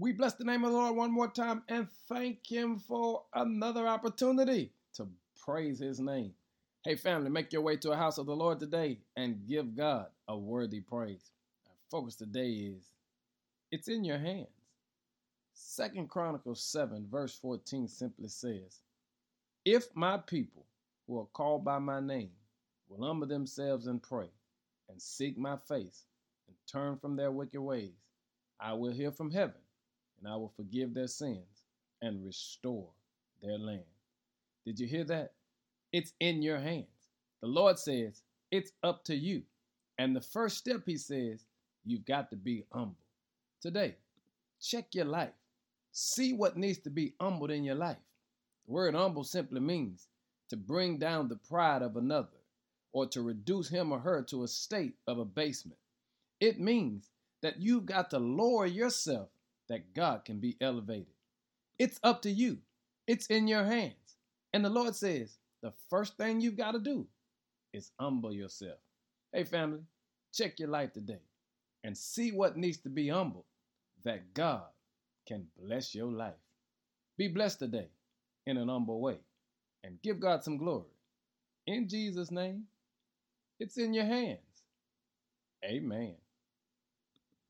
We bless the name of the Lord one more time and thank Him for another opportunity to praise His name. Hey, family, make your way to a house of the Lord today and give God a worthy praise. Our focus today is it's in your hands. Second Chronicles 7, verse 14 simply says, If my people who are called by my name will humble themselves and pray and seek my face and turn from their wicked ways, I will hear from heaven and I will forgive their sins and restore their land. Did you hear that? It's in your hands. The Lord says it's up to you. And the first step, He says, you've got to be humble. Today, check your life. See what needs to be humbled in your life. The word humble simply means to bring down the pride of another or to reduce him or her to a state of abasement. It means that you've got to lower yourself that God can be elevated. It's up to you, it's in your hands. And the Lord says the first thing you've got to do is humble yourself. Hey, family, check your life today and see what needs to be humbled that God can bless your life. Be blessed today in an humble way and give God some glory. In Jesus' name, it's in your hands. Amen.